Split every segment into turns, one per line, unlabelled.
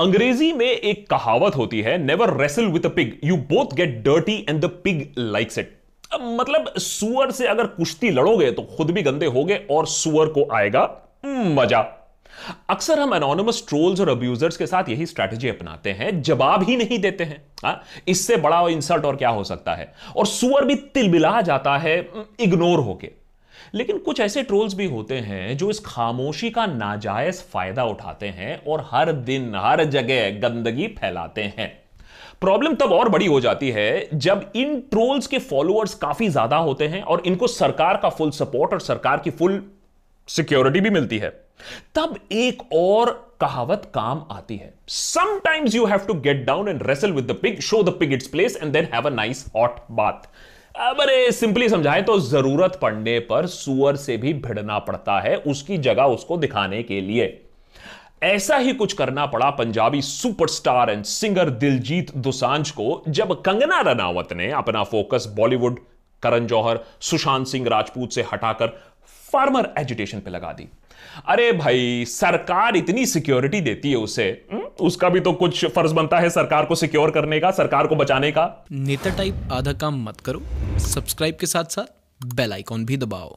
अंग्रेज़ी में एक कहावत होती है never wrestle with a pig you both get dirty and the pig likes it मतलब सुअर से अगर कुश्ती लड़ोगे तो खुद भी गंदे होगे और सुअर को आएगा मज़ा। अक्सर हम एनोनिमस ट्रोल्स और अब्यूजर्स के साथ यही स्ट्रैटेजी अपनाते हैं, जवाब ही नहीं देते हैं। हा? इससे बड़ा इंसल्ट और क्या हो सकता है? और सुअर भी तिलबिला जाता है, इग्नोर होके। लेकिन कुछ ऐसे ट्रोल्स भी होते हैं जो इस खामोशी का नाजायज फ़ायदा उठाते हैं और हर दिन, हर जगह गंदगी फैलाते हैं। प्रॉब्लम तब और बड़ी हो जाती है जब इन ट्रोल्स के फॉलोअर्स काफ़ी ज़्यादा होते हैं और इनको सरकार का फुल सपोर्ट और सरकार की फुल सिक्योरिटी भी मिलती है। तब एक और कहावत काम आती है। Sometimes you have to get down and wrestle with the pig show the pig its place and then have a nice hot bath अरे सिंपली समझाएँ तो ज़रूरत पड़ने पर सुअर से भी भिड़ना पड़ता है उसकी जगह उसको दिखाने के लिए। ऐसा ही कुछ करना पड़ा Punjabi superstar and singer Diljit Dosanjh को, जब कंगना रनावत ने अपना फोकस बॉलीवुड, करण जौहर, सुशांत सिंह राजपूत से हटाकर फार्मर एजुटेशन पे लगा दी। अरे भाई सरकार इतनी सिक्योरिटी देती है उसे। उसका भी तो कुछ फ़र्ज़ बनता है सरकार को सिक्योर करने का सरकार को बचाने का।
नेता टाइप आधा काम मत करो। सब्सक्राइब के साथ साथ बेल आइकॉन भी दबाओ।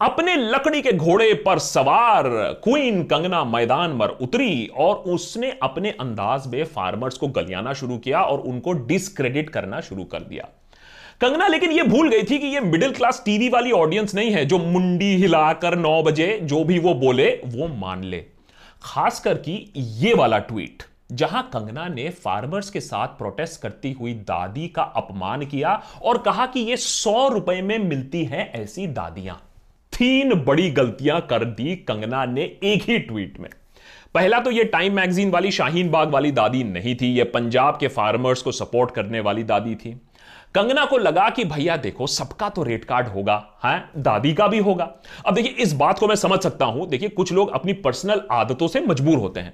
अपने लकड़ी के घोड़े पर सवार क्वीन कंगना मैदान पर उतरी और उसने अपने अंदाज में फार्मर्स को गलियाना शुरू किया और उनको डिसक्रेडिट करना शुरू कर दिया। कंगना, लेकिन यह भूल गई थी कि यह मिडिल क्लास टीवी वाली ऑडियंस नहीं है, जो मुंडी हिलाकर नौ बजे जो भी वो बोले, वो मान ले। खासकर कि ये वाला ट्वीट जहाँ कंगना ने फार्मर्स के साथ प्रोटेस्ट करती हुई दादी का अपमान किया और कहा कि ये सौ रुपए में मिलती हैं ऐसी दादियाँ। तीन बड़ी गलतियाँ कर दी कंगना ने एक ही ट्वीट में। पहला तो ये टाइम मैगजीन वाली, शाहीन बाग वाली दादी नहीं थी, ये पंजाब के फार्मर्स को सपोर्ट करने वाली दादी थी। कंगना को लगा कि भैया देखो सबका तो रेट कार्ड होगा है? दादी का भी होगा। अब देखिए इस बात को मैं समझ सकता हूँ। देखिए कुछ लोग अपनी पर्सनल आदतों से मजबूर होते हैं।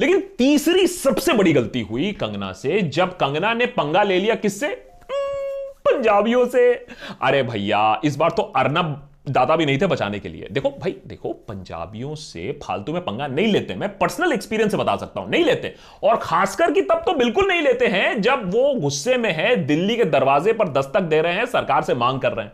लेकिन तीसरी सबसे बड़ी गलती हुई कंगना से जब कंगना ने पंगा ले लिया किससे? हम्म, पंजाबियों से। अरे भैया इस बार तो अर्नब दादा भी नहीं थे बचाने के लिए। देखो भाई, देखो, पंजाबियों से फालतू में पंगा नहीं लेते। मैं पर्सनल एक्सपीरियंस से बता सकता हूँ। नहीं लेते। और खासकर कि तब तो बिल्कुल नहीं लेते हैं जब वो गुस्से में है, दिल्ली के दरवाजे पर दस्तक दे रहे हैं, सरकार से मांग कर रहे हैं।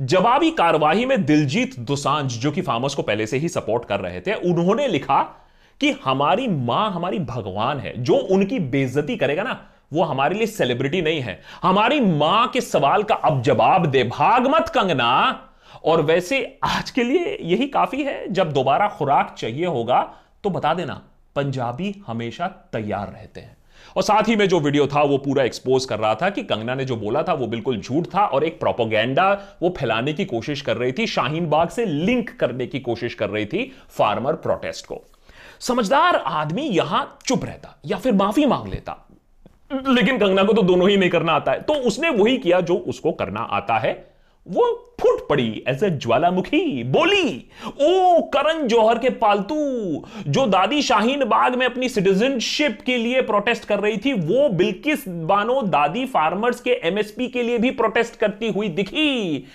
जवाबी कार्यवाही में दिलजीत दुसांझ, जो कि फार्मर्स को पहले से ही सपोर्ट कर रहे थे, उन्होंने लिखा कि हमारी माँ, हमारी भगवान है। जो उनकी बेइज्जती करेगा ना, वो हमारे लिए सेलिब्रिटी नहीं है। हमारी माँ के सवाल का अब जवाब दे। भाग मत कंगना। और वैसे आज के लिए यही काफ़ी है। जब दोबारा खुराक चाहिए होगा तो बता देना, पंजाबी हमेशा तैयार रहते हैं। और साथ ही में जो वीडियो था, वो पूरा एक्सपोज कर रहा था कि कंगना ने जो बोला था, वो बिल्कुल झूठ था और एक प्रोपोगेंडा वो फैलाने की कोशिश कर रही थी, शाहीन बाग से लिंक करने की कोशिश कर रही थी फार्मर प्रोटेस्ट को। समझदार आदमी यहाँ चुप रहता या फिर माफ़ी मांग लेता। लेकिन कंगना को तो दोनों ही नहीं करना आता है। तो उसने वही किया जो उसको करना आता है। वो फूट पड़ी ए ज्वालामुखी, बोली, ओ करण जौहर के पालतू, जो दादी शाहीन बाग में अपनी सिटीजनशिप के लिए प्रोटेस्ट कर रही थी, वो बिल्किस बानो दादी फार्मर्स के एमएसपी के लिए भी प्रोटेस्ट करती हुई दिखी।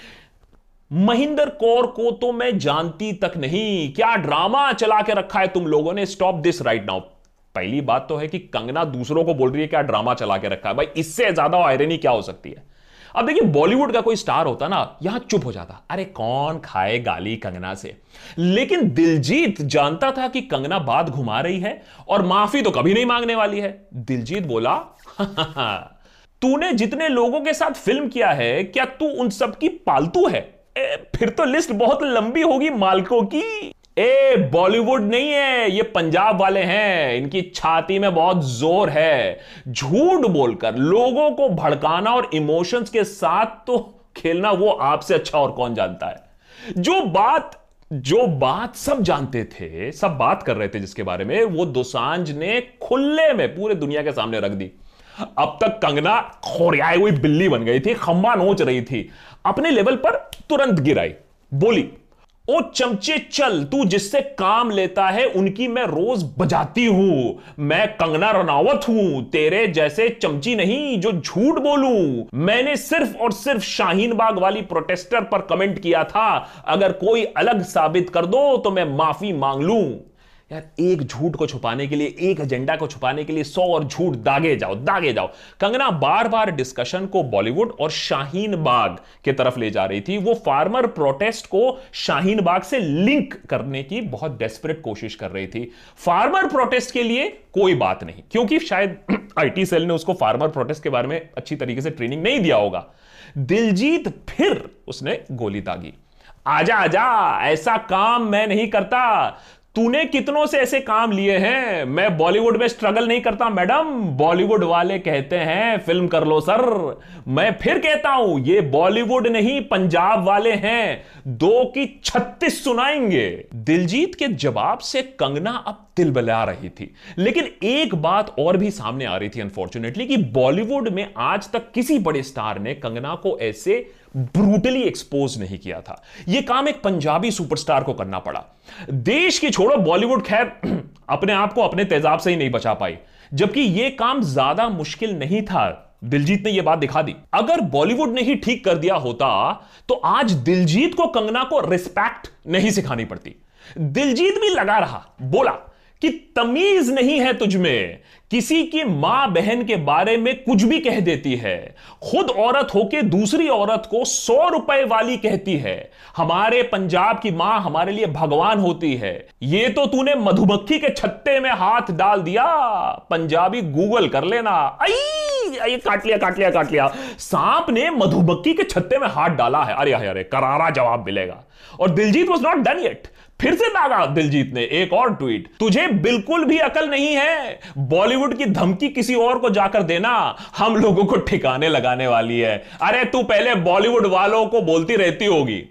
महिंदर कौर को तो मैं जानती तक नहीं। क्या ड्रामा चला के रखा है तुम लोगों ने? स्टॉप दिस राइट नाउ पहली बात तो है कि कंगना दूसरों को बोल रही है, क्या ड्रामा चला के रखा है? भाई, इससे ज़्यादा आयरनी क्या हो सकती है? अब देखिए बॉलीवुड का कोई स्टार होता ना यहाँ चुप हो जाता। अरे कौन खाए गाली कंगना से? लेकिन दिलजीत जानता था कि कंगना बात घुमा रही है और माफ़ी तो कभी नहीं मांगने वाली है। दिलजीत बोला तूने जितने लोगों के साथ फ़िल्म किया है क्या तू उन सब की पालतू है? ए, फिर तो लिस्ट बहुत लंबी होगी मालकों की। ए, बॉलीवुड नहीं है, ये पंजाब वाले हैं। इनकी छाती में बहुत ज़ोर है। झूठ बोलकर लोगों को भड़काना और इमोशंस के साथ तो खेलना वो आपसे अच्छा और कौन जानता है? जो बात जो बात सब जानते थे, सब बात कर रहे थे जिसके बारे में, वो दोसांझ ने खुले में पूरे दुनिया के सामने रख दी। अब तक कंगना खोरियाई हुई बिल्ली बन गई थी, खंबा नोच रही थी। अपने लेवल पर तुरंत गिराई बोली ओ चमचे, चल, तू जिससे काम लेता है, उनकी मैं रोज बजाती हूँ। मैं कंगना रनावत हूँ, तेरे जैसे चमची नहीं जो झूठ बोलूँ। मैंने सिर्फ़ और सिर्फ़ शाहीन बाग वाली प्रोटेस्टर पर कमेंट किया था, अगर कोई अलग साबित कर दो तो मैं माफ़ी मांग लूँ। यार, एक झूठ को छुपाने के लिए, एक एजेंडा को छुपाने के लिए सौ और झूठ दागे जाओ दागे जाओ। कंगना बार बार डिस्कशन को बॉलीवुड और शाहीन बाग के तरफ़ ले जा रही थी। वो फार्मर प्रोटेस्ट को शाहीन बाग से लिंक करने की बहुत डेस्परेट कोशिश कर रही थी। फार्मर प्रोटेस्ट के लिए कोई बात नहीं, क्योंकि शायद आईटी सेल ने उसको फार्मर प्रोटेस्ट के बारे में अच्छी तरीके से ट्रेनिंग नहीं दिया होगा। दिलजीत फिर उसने गोली दागी। आजा आजा, ऐसा काम मैं नहीं करता। तूने कितनों से ऐसे काम लिए हैं? मैं बॉलीवुड में स्ट्रगल नहीं करता, मैडम। बॉलीवुड वाले कहते हैं, फ़िल्म कर लो, सर। मैं फिर कहता हूँ, ये बॉलीवुड नहीं, पंजाब वाले हैं। दो की छत्तीस सुनाएँगे। दिलजीत के जवाब से कंगना अब दिल बला रही थी। लेकिन एक बात और भी सामने आ रही थी अनफॉर्चुनेटली कि बॉलीवुड में आज तक किसी बड़े स्टार ने कंगना को ऐसे ब्रूटली एक्सपोज नहीं किया था। यह काम एक पंजाबी सुपरस्टार को करना पड़ा। देश की छोड़ो, बॉलीवुड खैर, अपने आप को अपने तेजाब से ही नहीं बचा पाई। जबकि यह काम ज़्यादा मुश्किल नहीं था। दिलजीत ने यह बात दिखा दी। अगर बॉलीवुड ने ही ठीक कर दिया होता तो आज दिलजीत को कंगना को रिस्पेक्ट नहीं सिखानी पड़ती। दिलजीत भी लगा रहा। बोला कि तमीज नहीं है तुझमें किसी की माँ बहन के बारे में कुछ भी कह देती है। खुद औरत होके दूसरी औरत को सौ रुपए वाली कहती है। हमारे पंजाब की माँ हमारे लिए भगवान होती है। ये तो तूने मधुमक्खी के छत्ते में हाथ डाल दिया। पंजाबी गूगल कर लेना। आई काट लिया काट लिया काट लिया। सांप ने मधुमक्खी के छत्ते में हाथ डाला है। अरे अरे करारा जवाब मिलेगा। और Diljit was not done yet फिर से दागा दिलजीत ने। एक और ट्वीट तुझे बिल्कुल भी अकल नहीं है। बॉलीवुड की धमकी किसी और को जाकर देना, हम लोगों को ठिकाने लगाने वाली है। अरे, तू पहले बॉलीवुड वालों को बोलती रहती होगी।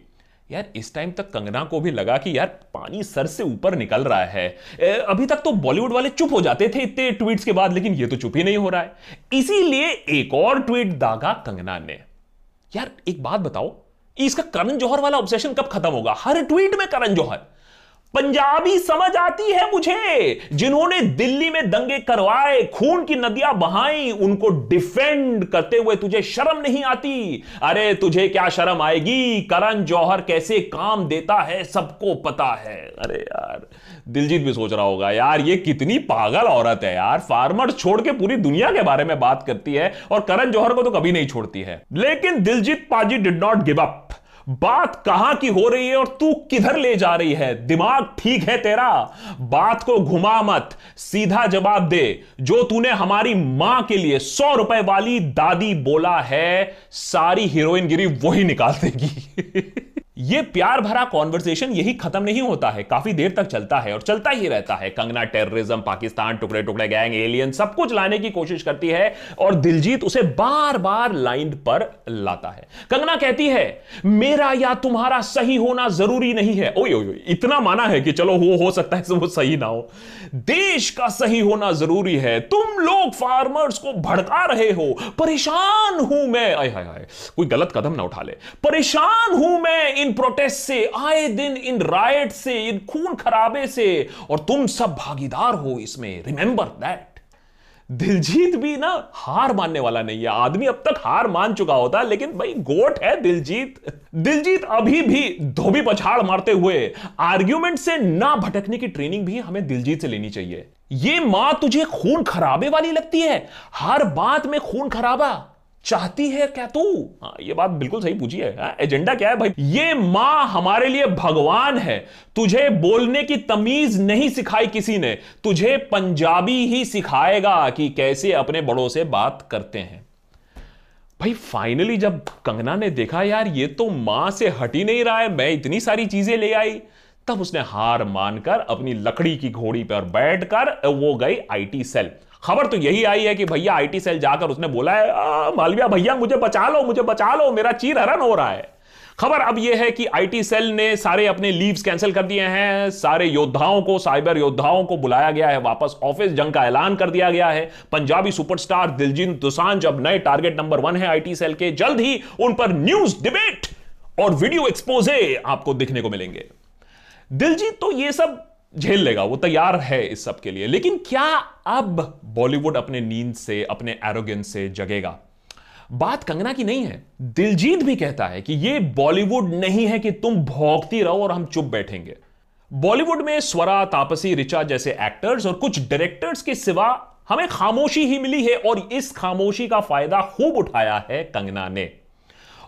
यार, इस टाइम तक कंगना को भी लगा कि यार, पानी सर से ऊपर निकल रहा है। अभी तक तो बॉलीवुड वाले चुप हो जाते थे इतने ट्वीट्स के बाद, लेकिन ये तो चुप ही नहीं हो रहा है। इसीलिए एक और ट्वीट दागा कंगना ने। यार, एक बात बताओ, इसका करण जौहर वाला ऑब्सेशन कब खत्म होगा? हर ट्वीट में करण जौहर। पंजाबी समझ आती है मुझे। जिन्होंने दिल्ली में दंगे करवाए, खून की नदियाँ बहाई, उनको डिफेंड करते हुए तुझे शर्म नहीं आती। अरे, तुझे क्या शर्म आएगी? करण जौहर कैसे काम देता है, सबको पता है। अरे यार, दिलजीत भी सोच रहा होगा, यार, ये कितनी पागल औरत है यार। फार्मर छोड़ के पूरी दुनिया के बारे में बात करती है, और करण जौहर को तो कभी नहीं छोड़ती है। लेकिन दिलजीत पाजी डिड नॉट गिव अप बात कहाँ की हो रही है और तू किधर ले जा रही है? दिमाग ठीक है तेरा? बात को घुमा मत। सीधा जवाब दे। जो तूने हमारी माँ के लिए सौ रुपए वाली दादी बोला है, सारी हीरोइन गिरी वही निकाल देगी। ये प्यार भरा कॉन्वर्सेशन यही खत्म नहीं होता है, काफ़ी देर तक चलता है और चलता ही रहता है। कंगना टेररिज्म पाकिस्तान टुकड़े टुकड़े गैंग एलियन सब कुछ लाने की कोशिश करती है और दिलजीत उसे बार बार लाइन पर लाता है। कंगना कहती है, मेरा या तुम्हारा सही होना ज़रूरी नहीं है। ओए ओए इतना माना है कि चलो, वो हो सकता है वो सही ना हो। देश का सही होना ज़रूरी है। तुम लोग फार्मर्स को भड़का रहे हो। परेशान हूँ मैं। आय हाय हाय कोई गलत कदम ना उठा ले। परेशान हूँ मैं इन प्रोटेस्ट से, आए दिन इन राइट से, इन खून खराबे से, और तुम सब भागीदार हो इसमें। रिमेंबर दैट दिलजीत भी ना हार मानने वाला नहीं है। आदमी अब तक हार मान चुका होता है लेकिन भाई गोट है दिलजीत। दिलजीत अभी भी धोबी पछाड़ मारते हुए। आर्ग्यूमेंट से ना भटकने की ट्रेनिंग भी हमें दिलजीत से लेनी चाहिए। ये माँ तुझे खून खराबे वाली लगती है। हर बात में खून खराबा। चाहती है क्या तू? हाँ ये बात बिल्कुल सही पूछी है। हाँ, एजेंडा क्या है भाई? ये माँ हमारे लिए भगवान है। तुझे बोलने की तमीज नहीं सिखाई किसी ने। तुझे पंजाबी ही सिखाएगा कि कैसे अपने बड़ों से बात करते हैं। भाई फाइनली जब कंगना ने देखा यार ये तो माँ से हट ही नहीं रहा है मैं इतनी सारी चीज़ें ले आई। तब उसने हार मानकर अपनी लकड़ी की घोड़ी पर बैठकर वो गई आईटी सेल। खबर तो यही आई है कि भैया आईटी सेल जाकर उसने बोला है मालविया भैया, मुझे बचा लो, मुझे बचा लो, मेरा चीर हरण हो रहा है। खबर अब यह है कि आईटी सेल ने सारे अपने लीव्स कैंसिल कर दिए हैं, सारे योद्धाओं को, साइबर योद्धाओं को बुलाया गया है, वापस ऑफ़िस जंग का ऐलान कर दिया गया है। पंजाबी सुपरस्टार दिलजीत दोसांझ अब नए टारगेट नंबर वन है आईटी सेल के। जल्द ही उन पर न्यूज़ डिबेट और वीडियो एक्सपोजे आपको दिखने को मिलेंगे। दिलजीत तो ये सब झेल लेगा, वो तैयार है इस सब के लिए। लेकिन क्या अब बॉलीवुड अपने नींद से, अपने एरोगेंस से जगेगा? बात कंगना की नहीं है। दिलजीत भी कहता है कि ये बॉलीवुड नहीं है कि तुम भोगती रहो और हम चुप बैठेंगे। बॉलीवुड में स्वरा, तापसी रिचा जैसे एक्टर्स और कुछ डायरेक्टर्स के सिवा हमें खामोशी ही मिली है और इस खामोशी का फ़ायदा खूब उठाया है कंगना ने।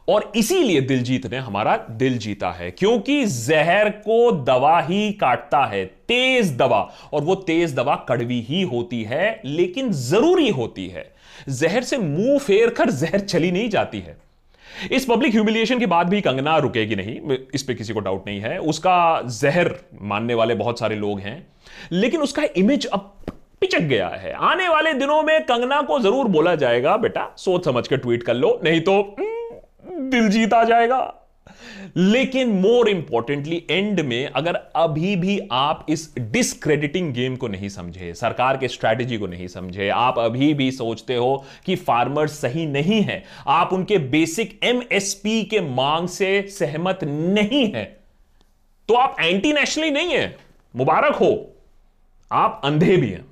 और इसीलिए दिलजीत ने हमारा दिल जीता है, क्योंकि जहर को दवा ही काटता है, तेज दवा, और वो तेज दवा कड़वी ही होती है, लेकिन ज़रूरी होती है। जहर से मुँह फेर कर जहर चली नहीं जाती है। इस पब्लिक ह्यूमिलिएशन के बाद भी कंगना रुकेगी नहीं, इस पे किसी को डाउट नहीं है। उसका जहर मानने वाले बहुत सारे लोग हैं, लेकिन उसका इमेज अब पिचक गया है। आने वाले दिनों में कंगना को ज़रूर बोला जाएगा, बेटा, सोच समझ कर ट्वीट कर लो, नहीं तो दिल जीत जाएगा। लेकिन मोर इंपॉर्टेंटली एंड में अगर अभी भी आप इस डिसक्रेडिटिंग गेम को नहीं समझे, सरकार के स्ट्रैटेजी को नहीं समझे, आप अभी भी सोचते हो कि फार्मर सही नहीं है, आप उनके बेसिक एमएसपी के मांग से सहमत नहीं है तो आप एंटी नेशनली नहीं है। मुबारक हो। आप अंधे भी हैं।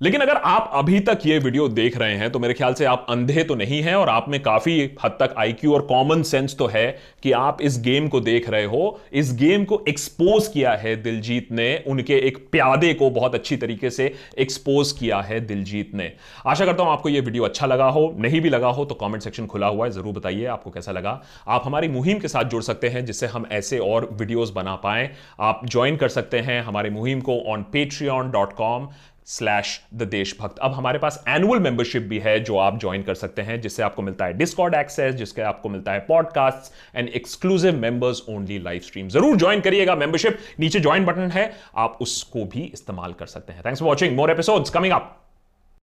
लेकिन अगर आप अभी तक ये वीडियो देख रहे हैं तो मेरे ख्याल से आप अंधे तो नहीं हैं और आप में काफ़ी हद तक आईक्यू और कॉमन सेंस तो है कि आप इस गेम को देख रहे हो। इस गेम को एक्सपोज किया है दिलजीत ने, उनके एक प्यादे को बहुत अच्छी तरीके से एक्सपोज किया है दिलजीत ने। आशा करता हूँ आपको यह वीडियो अच्छा लगा हो। नहीं भी लगा हो तो कॉमेंट सेक्शन खुला हुआ है, ज़रूर बताइए आपको कैसा लगा। आप हमारी मुहिम के साथ जुड़ सकते हैं, जिससे हम ऐसे और वीडियोज़ बना पाए। आप ज्वाइन कर सकते हैं हमारी मुहिम को on Patreon dot com slash the Deshbhakt अब हमारे पास एनुअल मेंबरशिप भी है जो आप ज्वाइन कर सकते हैं, जिससे आपको मिलता है डिस्कॉर्ड एक्सेस जिसके आपको मिलता है podcast and exclusive members only live stream ज़रूर ज्वाइन करिएगा मेंबरशिप नीचे ज्वाइन बटन है, आप उसको भी इस्तेमाल कर सकते हैं। Thanks for watching more episodes coming up